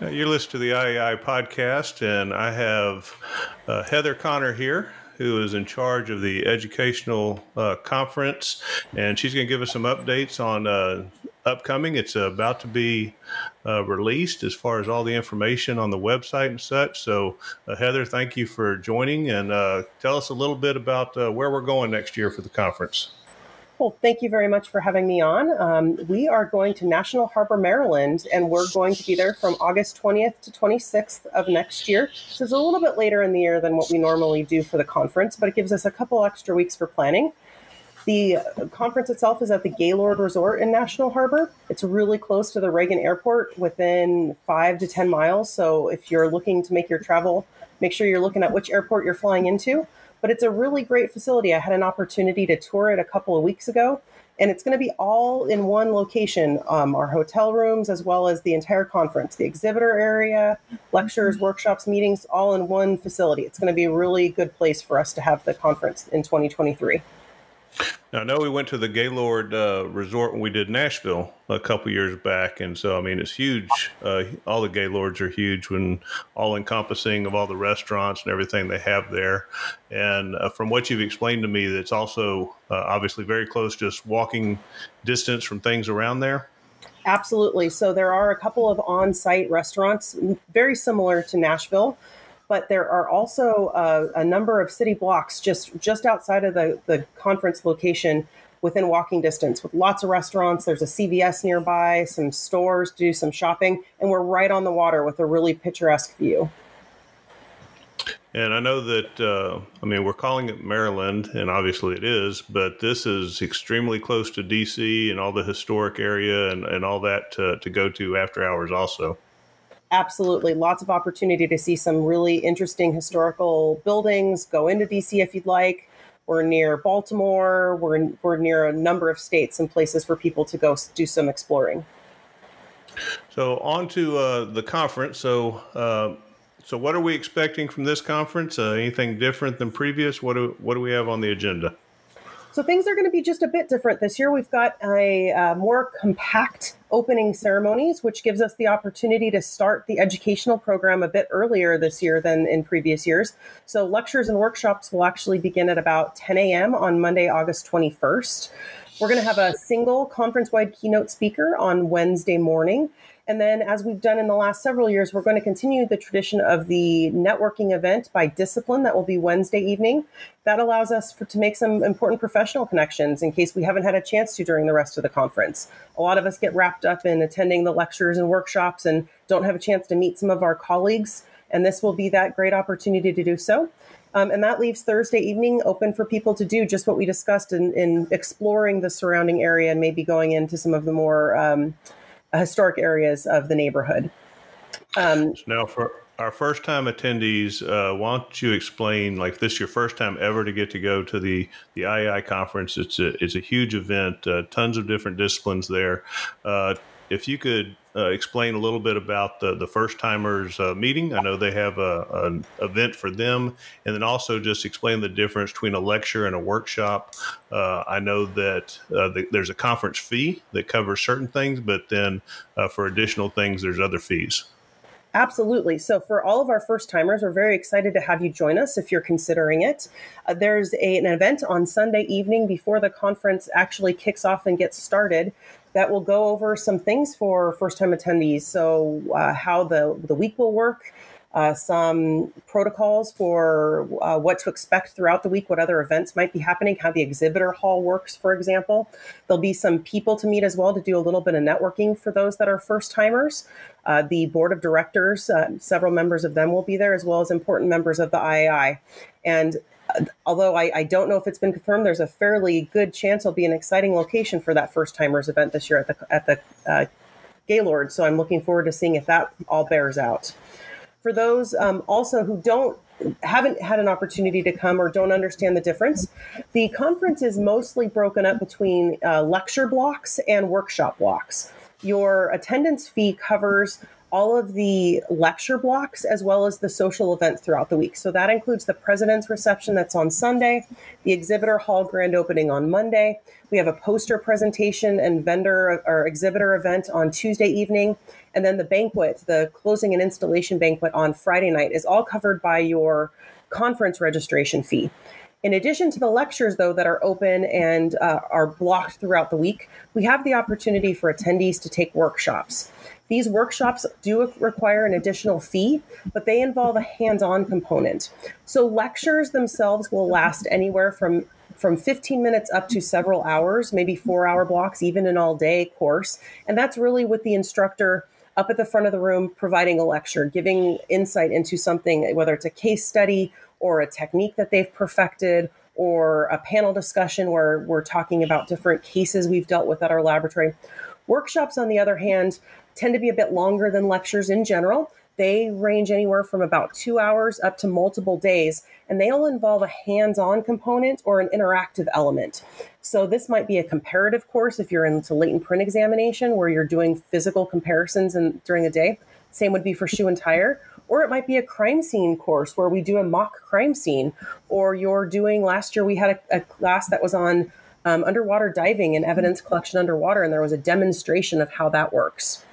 You're listening to the IAI podcast, and I have uh, Heather Conner here, who is in charge of the educational uh, conference, and she's going to give us some updates on uh, upcoming. It's about to be uh, released as far as all the information on the website and such. So, uh, Heather, thank you for joining, and uh, tell us a little bit about where we're going next year for the conference. Well, thank you very much for having me on. Um, we are going to National Harbor, Maryland, and we're going to be there from August 20th to 26th of next year. So it's a little bit later in the year than what we normally do for the conference, but it gives us a couple extra weeks for planning. The conference itself is at the Gaylord Resort in National Harbor. It's really close to the Reagan Airport, within five to 10 miles. So if you're looking to make your travel, make sure you're looking at which airport you're flying into but it's a really great facility. I had an opportunity to tour it a couple of weeks ago, and it's going to be all in one location um, our hotel rooms, as well as the entire conference, the exhibitor area, lectures, workshops, meetings, all in one facility. It's going to be a really good place for us to have the conference in 2023. I know we went to the Gaylord uh, Resort when we did Nashville a couple years back, and so I mean it's huge. Uh, all the Gaylords are huge when all encompassing of all the restaurants and everything they have there. And uh, from what you've explained to me, that's also uh, obviously very close, just walking distance from things around there. Absolutely. So there are a couple of on-site restaurants, very similar to Nashville but there are also a number of city blocks just just outside of the, the conference location within walking distance with lots of restaurants. There's a cvs nearby some stores to do some shopping and we're right on the water with a really picturesque view. And I know that, uh, I mean, we're calling it Maryland, and obviously it is, but this is extremely close to DC and all the historic area and, and all that to, to go to after hours, also absolutely lots of opportunity to see some really interesting historical buildings. Go into DC if you'd like. We're near Baltimore. We're, we're near a number of states and places for people to go do some exploring. So on to uh, the conference. So uh, so what are we expecting from this conference? Uh, anything different than previous? What do what do we have on the agenda? So things are going to be just a bit different this year. We've got a uh, more compact opening ceremonies, which gives us the opportunity to start the educational program a bit earlier this year than in previous years. So lectures and workshops will actually begin at about 10 a.m. on Monday, August 21st. We're going to have a single conference wide keynote speaker on Wednesday morning. And then, as we've done in the last several years, we're going to continue the tradition of the networking event by discipline that will be Wednesday evening. That allows us for, to make some important professional connections in case we haven't had a chance to during the rest of the conference. A lot of us get wrapped up in attending the lectures and workshops and don't have a chance to meet some of our colleagues. And this will be that great opportunity to do so. Um, and that leaves Thursday evening open for people to do just what we discussed in, in exploring the surrounding area and maybe going into some of the more um, historic areas of the neighborhood. Um, now, for our first time attendees, uh, why don't you explain, like this your first time ever to get to go to the, the IAI conference? It's a, it's a huge event, uh, tons of different disciplines there. Uh, if you could uh, explain a little bit about the, the first timers uh, meeting. I know they have a, an event for them, and then also just explain the difference between a lecture and a workshop. Uh, I know that uh, the, there's a conference fee that covers certain things, but then uh, for additional things, there's other fees. Absolutely. So, for all of our first timers, we're very excited to have you join us if you're considering it. Uh, there's a, an event on Sunday evening before the conference actually kicks off and gets started that will go over some things for first time attendees. So, uh, how the, the week will work, uh, some protocols for uh, what to expect throughout the week, what other events might be happening, how the exhibitor hall works, for example. There'll be some people to meet as well to do a little bit of networking for those that are first timers. Uh, the board of directors, uh, several members of them will be there, as well as important members of the IAI. And although I, I, don't know if it's been confirmed, there's a fairly good chance it'll be an exciting location for that first timers event this year at the at the uh, Gaylord. So I'm looking forward to seeing if that all bears out for those um, also who don't haven't had an opportunity to come or don't understand the difference, the conference is mostly broken up between uh, lecture blocks and workshop blocks. Your attendance fee covers all of the lecture blocks as well as the social events throughout the week. So that includes the president's reception that's on Sunday, the exhibitor hall grand opening on Monday. We have a poster presentation and vendor or exhibitor event on Tuesday evening. And then the banquet, the closing and installation banquet on Friday night is all covered by your conference registration fee. In addition to the lectures, though, that are open and uh, are blocked throughout the week, we have the opportunity for attendees to take workshops. These workshops do require an additional fee, but they involve a hands on component. So, lectures themselves will last anywhere from from 15 minutes up to several hours, maybe four hour blocks, even an all day course. And that's really with the instructor up at the front of the room providing a lecture, giving insight into something, whether it's a case study or a technique that they've perfected or a panel discussion where we're talking about different cases we've dealt with at our laboratory. Workshops, on the other hand, tend to be a bit longer than lectures in general. They range anywhere from about two hours up to multiple days, and they all involve a hands on component or an interactive element. So, this might be a comparative course if you're into latent print examination where you're doing physical comparisons in, during the day. Same would be for shoe and tire. Or it might be a crime scene course where we do a mock crime scene. Or you're doing, last year we had a, a class that was on um, underwater diving and evidence collection underwater, and there was a demonstration of how that works.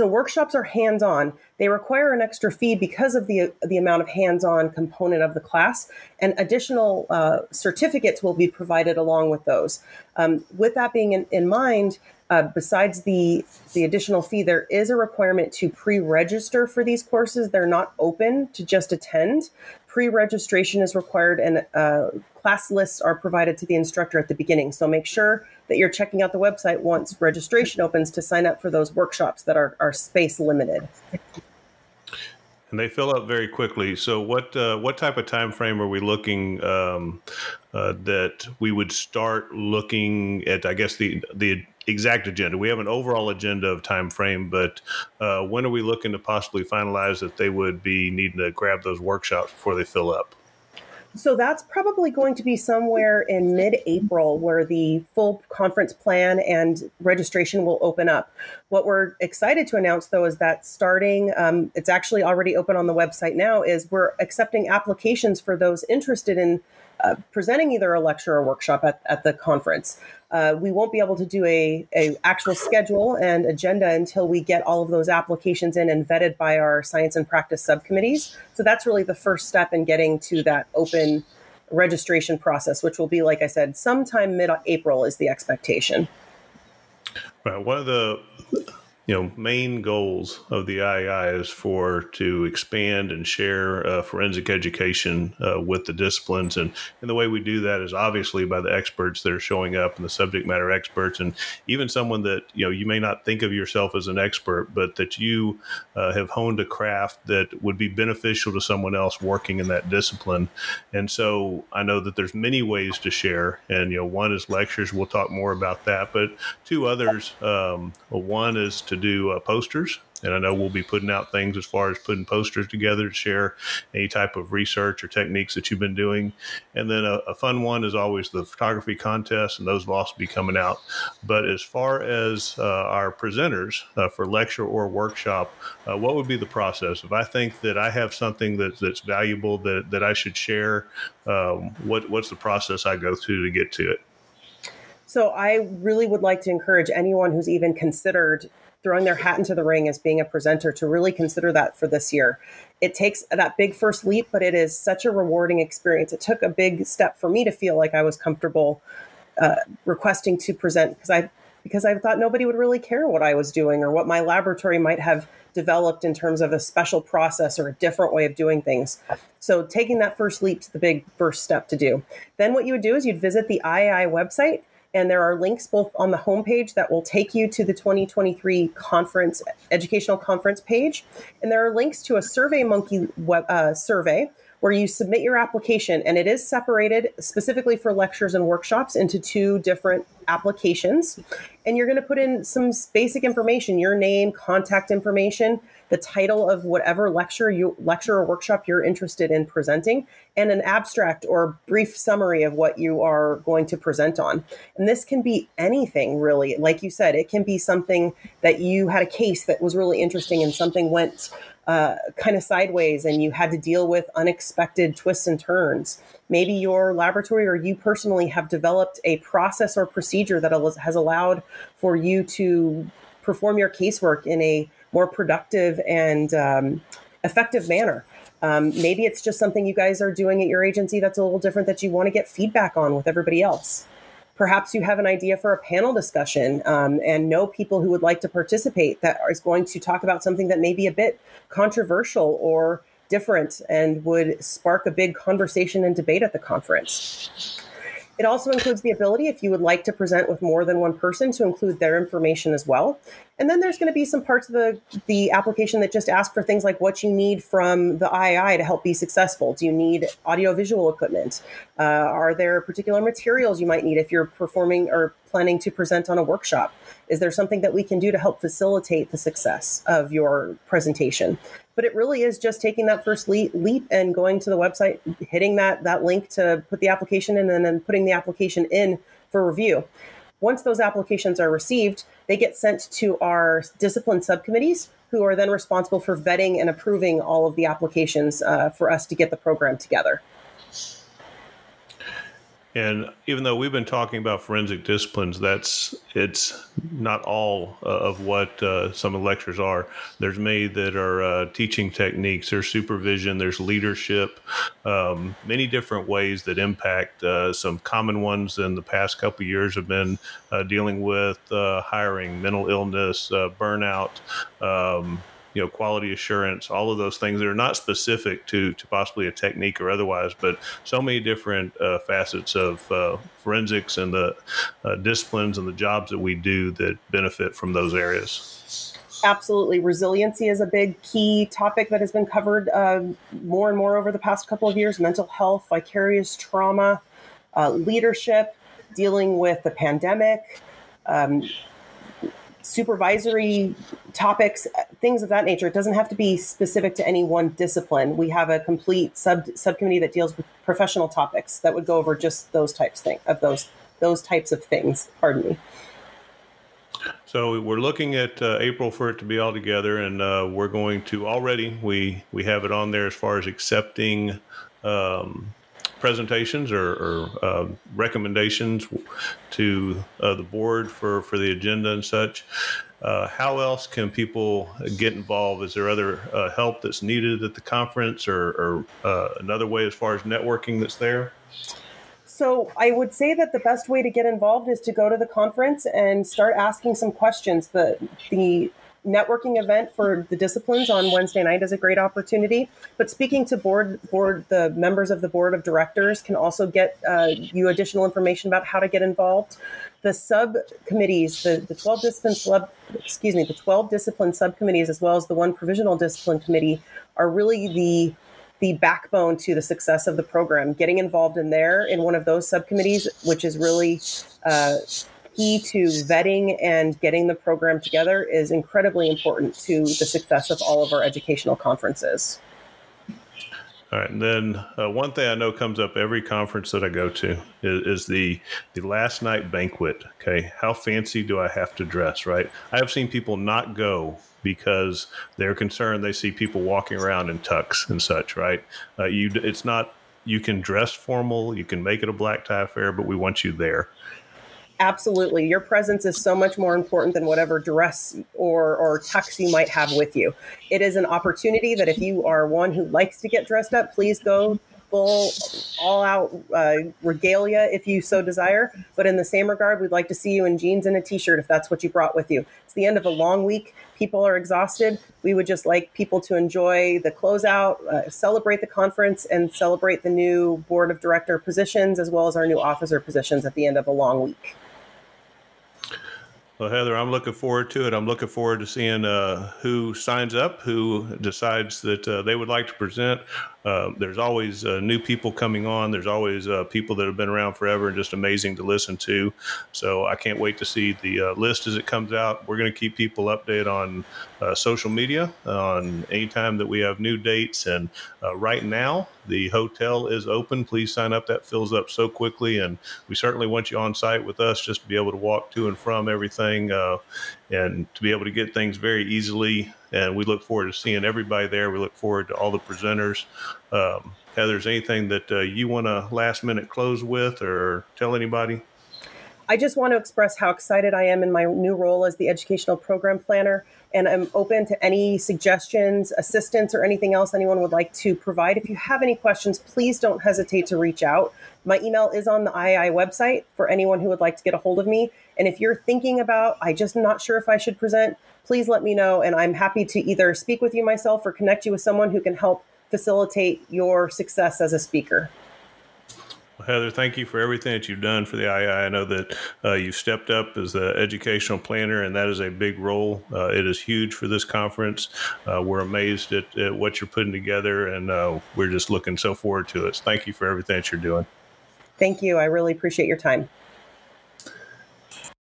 So workshops are hands-on. They require an extra fee because of the the amount of hands-on component of the class, and additional uh, certificates will be provided along with those. Um, with that being in, in mind, uh, besides the the additional fee, there is a requirement to pre-register for these courses. They're not open to just attend. Pre-registration is required, and uh, class lists are provided to the instructor at the beginning. So make sure that you're checking out the website once registration opens to sign up for those workshops that are, are space limited. And they fill up very quickly. So, what uh, what type of time frame are we looking um, uh, that we would start looking at? I guess the the exact agenda. We have an overall agenda of time frame, but uh, when are we looking to possibly finalize that they would be needing to grab those workshops before they fill up? So that's probably going to be somewhere in mid April where the full conference plan and registration will open up. What we're excited to announce though is that starting, um, it's actually already open on the website now, is we're accepting applications for those interested in uh, presenting either a lecture or workshop at, at the conference. Uh, we won't be able to do a, a actual schedule and agenda until we get all of those applications in and vetted by our science and practice subcommittees. So that's really the first step in getting to that open registration process, which will be, like I said, sometime mid-April is the expectation. Right. One of the you know main goals of the IAI is for to expand and share uh, forensic education uh, with the disciplines, and and the way we do that is obviously by the experts that are showing up and the subject matter experts, and even someone that you know you may not think of yourself as an expert, but that you uh, have honed a craft that would be beneficial to someone else working in that discipline, and so I know that there's many ways to share, and you know one is lectures. We'll talk more about that, but two others. Um, one is to do uh, posters. And I know we'll be putting out things as far as putting posters together to share any type of research or techniques that you've been doing. And then a, a fun one is always the photography contest, and those will also be coming out. But as far as uh, our presenters uh, for lecture or workshop, uh, what would be the process? If I think that I have something that, that's valuable that, that I should share, um, what, what's the process I go through to get to it? So I really would like to encourage anyone who's even considered throwing their hat into the ring as being a presenter to really consider that for this year. It takes that big first leap, but it is such a rewarding experience. It took a big step for me to feel like I was comfortable uh, requesting to present because I because I thought nobody would really care what I was doing or what my laboratory might have developed in terms of a special process or a different way of doing things. So taking that first leap is the big first step to do. Then what you would do is you'd visit the IAI website and there are links both on the homepage that will take you to the 2023 conference, educational conference page. And there are links to a SurveyMonkey web, uh, survey where you submit your application and it is separated specifically for lectures and workshops into two different applications. And you're going to put in some basic information, your name, contact information, the title of whatever lecture you lecture or workshop you're interested in presenting, and an abstract or brief summary of what you are going to present on. And this can be anything really. Like you said, it can be something that you had a case that was really interesting and something went uh, kind of sideways and you had to deal with unexpected twists and turns. Maybe your laboratory or you personally have developed a process or procedure that has allowed for you to perform your casework in a more productive and um, effective manner. Um, maybe it's just something you guys are doing at your agency that's a little different that you want to get feedback on with everybody else. Perhaps you have an idea for a panel discussion um, and know people who would like to participate that is going to talk about something that may be a bit controversial or different and would spark a big conversation and debate at the conference. It also includes the ability, if you would like to present with more than one person, to include their information as well. And then there's going to be some parts of the, the application that just ask for things like what you need from the IAI to help be successful. Do you need audiovisual equipment? Uh, are there particular materials you might need if you're performing or planning to present on a workshop? Is there something that we can do to help facilitate the success of your presentation? But it really is just taking that first leap, leap and going to the website, hitting that that link to put the application in, and then putting the application in for review. Once those applications are received, they get sent to our discipline subcommittees, who are then responsible for vetting and approving all of the applications uh, for us to get the program together. And even though we've been talking about forensic disciplines, that's it's not all uh, of what uh, some of the lectures are. There's many that are uh, teaching techniques. There's supervision. There's leadership. Um, many different ways that impact. Uh, some common ones in the past couple years have been uh, dealing with uh, hiring, mental illness, burnout. Um, you know quality assurance all of those things that are not specific to to possibly a technique or otherwise but so many different uh, facets of uh, forensics and the uh, disciplines and the jobs that we do that benefit from those areas. Absolutely. Resiliency is a big key topic that has been covered uh, more and more over the past couple of years. Mental health vicarious trauma uh, leadership dealing with the pandemic um, supervisory topics, things of that nature. It doesn't have to be specific to any one discipline. We have a complete sub subcommittee that deals with professional topics that would go over just those types thing of those those types of things. Pardon me. So we're looking at uh, April for it to be all together, and uh, we're going to already we we have it on there as far as accepting um, presentations or, or uh, recommendations to uh, the board for, for the agenda and such. Uh, how else can people get involved? Is there other uh, help that's needed at the conference or, or uh, another way as far as networking that's there? So I would say that the best way to get involved is to go to the conference and start asking some questions. The the networking event for the disciplines on Wednesday night is a great opportunity. But speaking to board board the members of the board of directors can also get uh, you additional information about how to get involved. The subcommittees, the, the 12 discipline club, excuse me, the 12 discipline subcommittees, as well as the one provisional discipline committee, are really the the backbone to the success of the program. Getting involved in there in one of those subcommittees, which is really uh, key to vetting and getting the program together is incredibly important to the success of all of our educational conferences. All right, and then uh, one thing I know comes up every conference that I go to is, is, the the last night banquet. Okay, how fancy do I have to dress? Right, I have seen people not go because they're concerned they see people walking around in tux and such. Right, uh, you it's not you can dress formal, you can make it a black tie affair, but we want you there absolutely. Your presence is so much more important than whatever dress or or tux you might have with you. It is an opportunity that if you are one who likes to get dressed up please go full all out uh, regalia if you so desire. But in the same regard we'd like to see you in jeans and a t-shirt if that's what you brought with you. It's the end of a long week. People are exhausted. We would just like people to enjoy the closeout uh, celebrate the conference and celebrate the new board of director positions as well as our new officer positions at the end of a long week well, Heather, I'm looking forward to it. I'm looking forward to seeing uh, who signs up, who decides that uh, they would like to present. Uh, there's always uh, new people coming on. There's always uh, people that have been around forever and just amazing to listen to. So I can't wait to see the uh, list as it comes out. We're going to keep people updated on uh, social media on anytime that we have new dates. And right now, the hotel is open. Please sign up. That fills up so quickly, and we certainly want you on site with us just to be able to walk to and from everything and to be able to get things very easily. And we look forward to seeing everybody there. We look forward to all the presenters. Um, Heather, is anything that uh, you want to last minute close with or tell anybody? I just want to express how excited I am in my new role as the educational program planner. And I'm open to any suggestions, assistance, or anything else anyone would like to provide. If you have any questions, please don't hesitate to reach out. My email is on the IAI website for anyone who would like to get a hold of me. And if you're thinking about, I just not sure if I should present, please let me know. And I'm happy to either speak with you myself or connect you with someone who can help facilitate your success as a speaker. Heather, thank you for everything that you've done for the IAI. I know that uh, you've stepped up as the educational planner, and that is a big role. Uh, it is huge for this conference. Uh, we're amazed at, at, what you're putting together, and uh, we're just looking so forward to it. Thank you for everything that you're doing. Thank you. I really appreciate your time.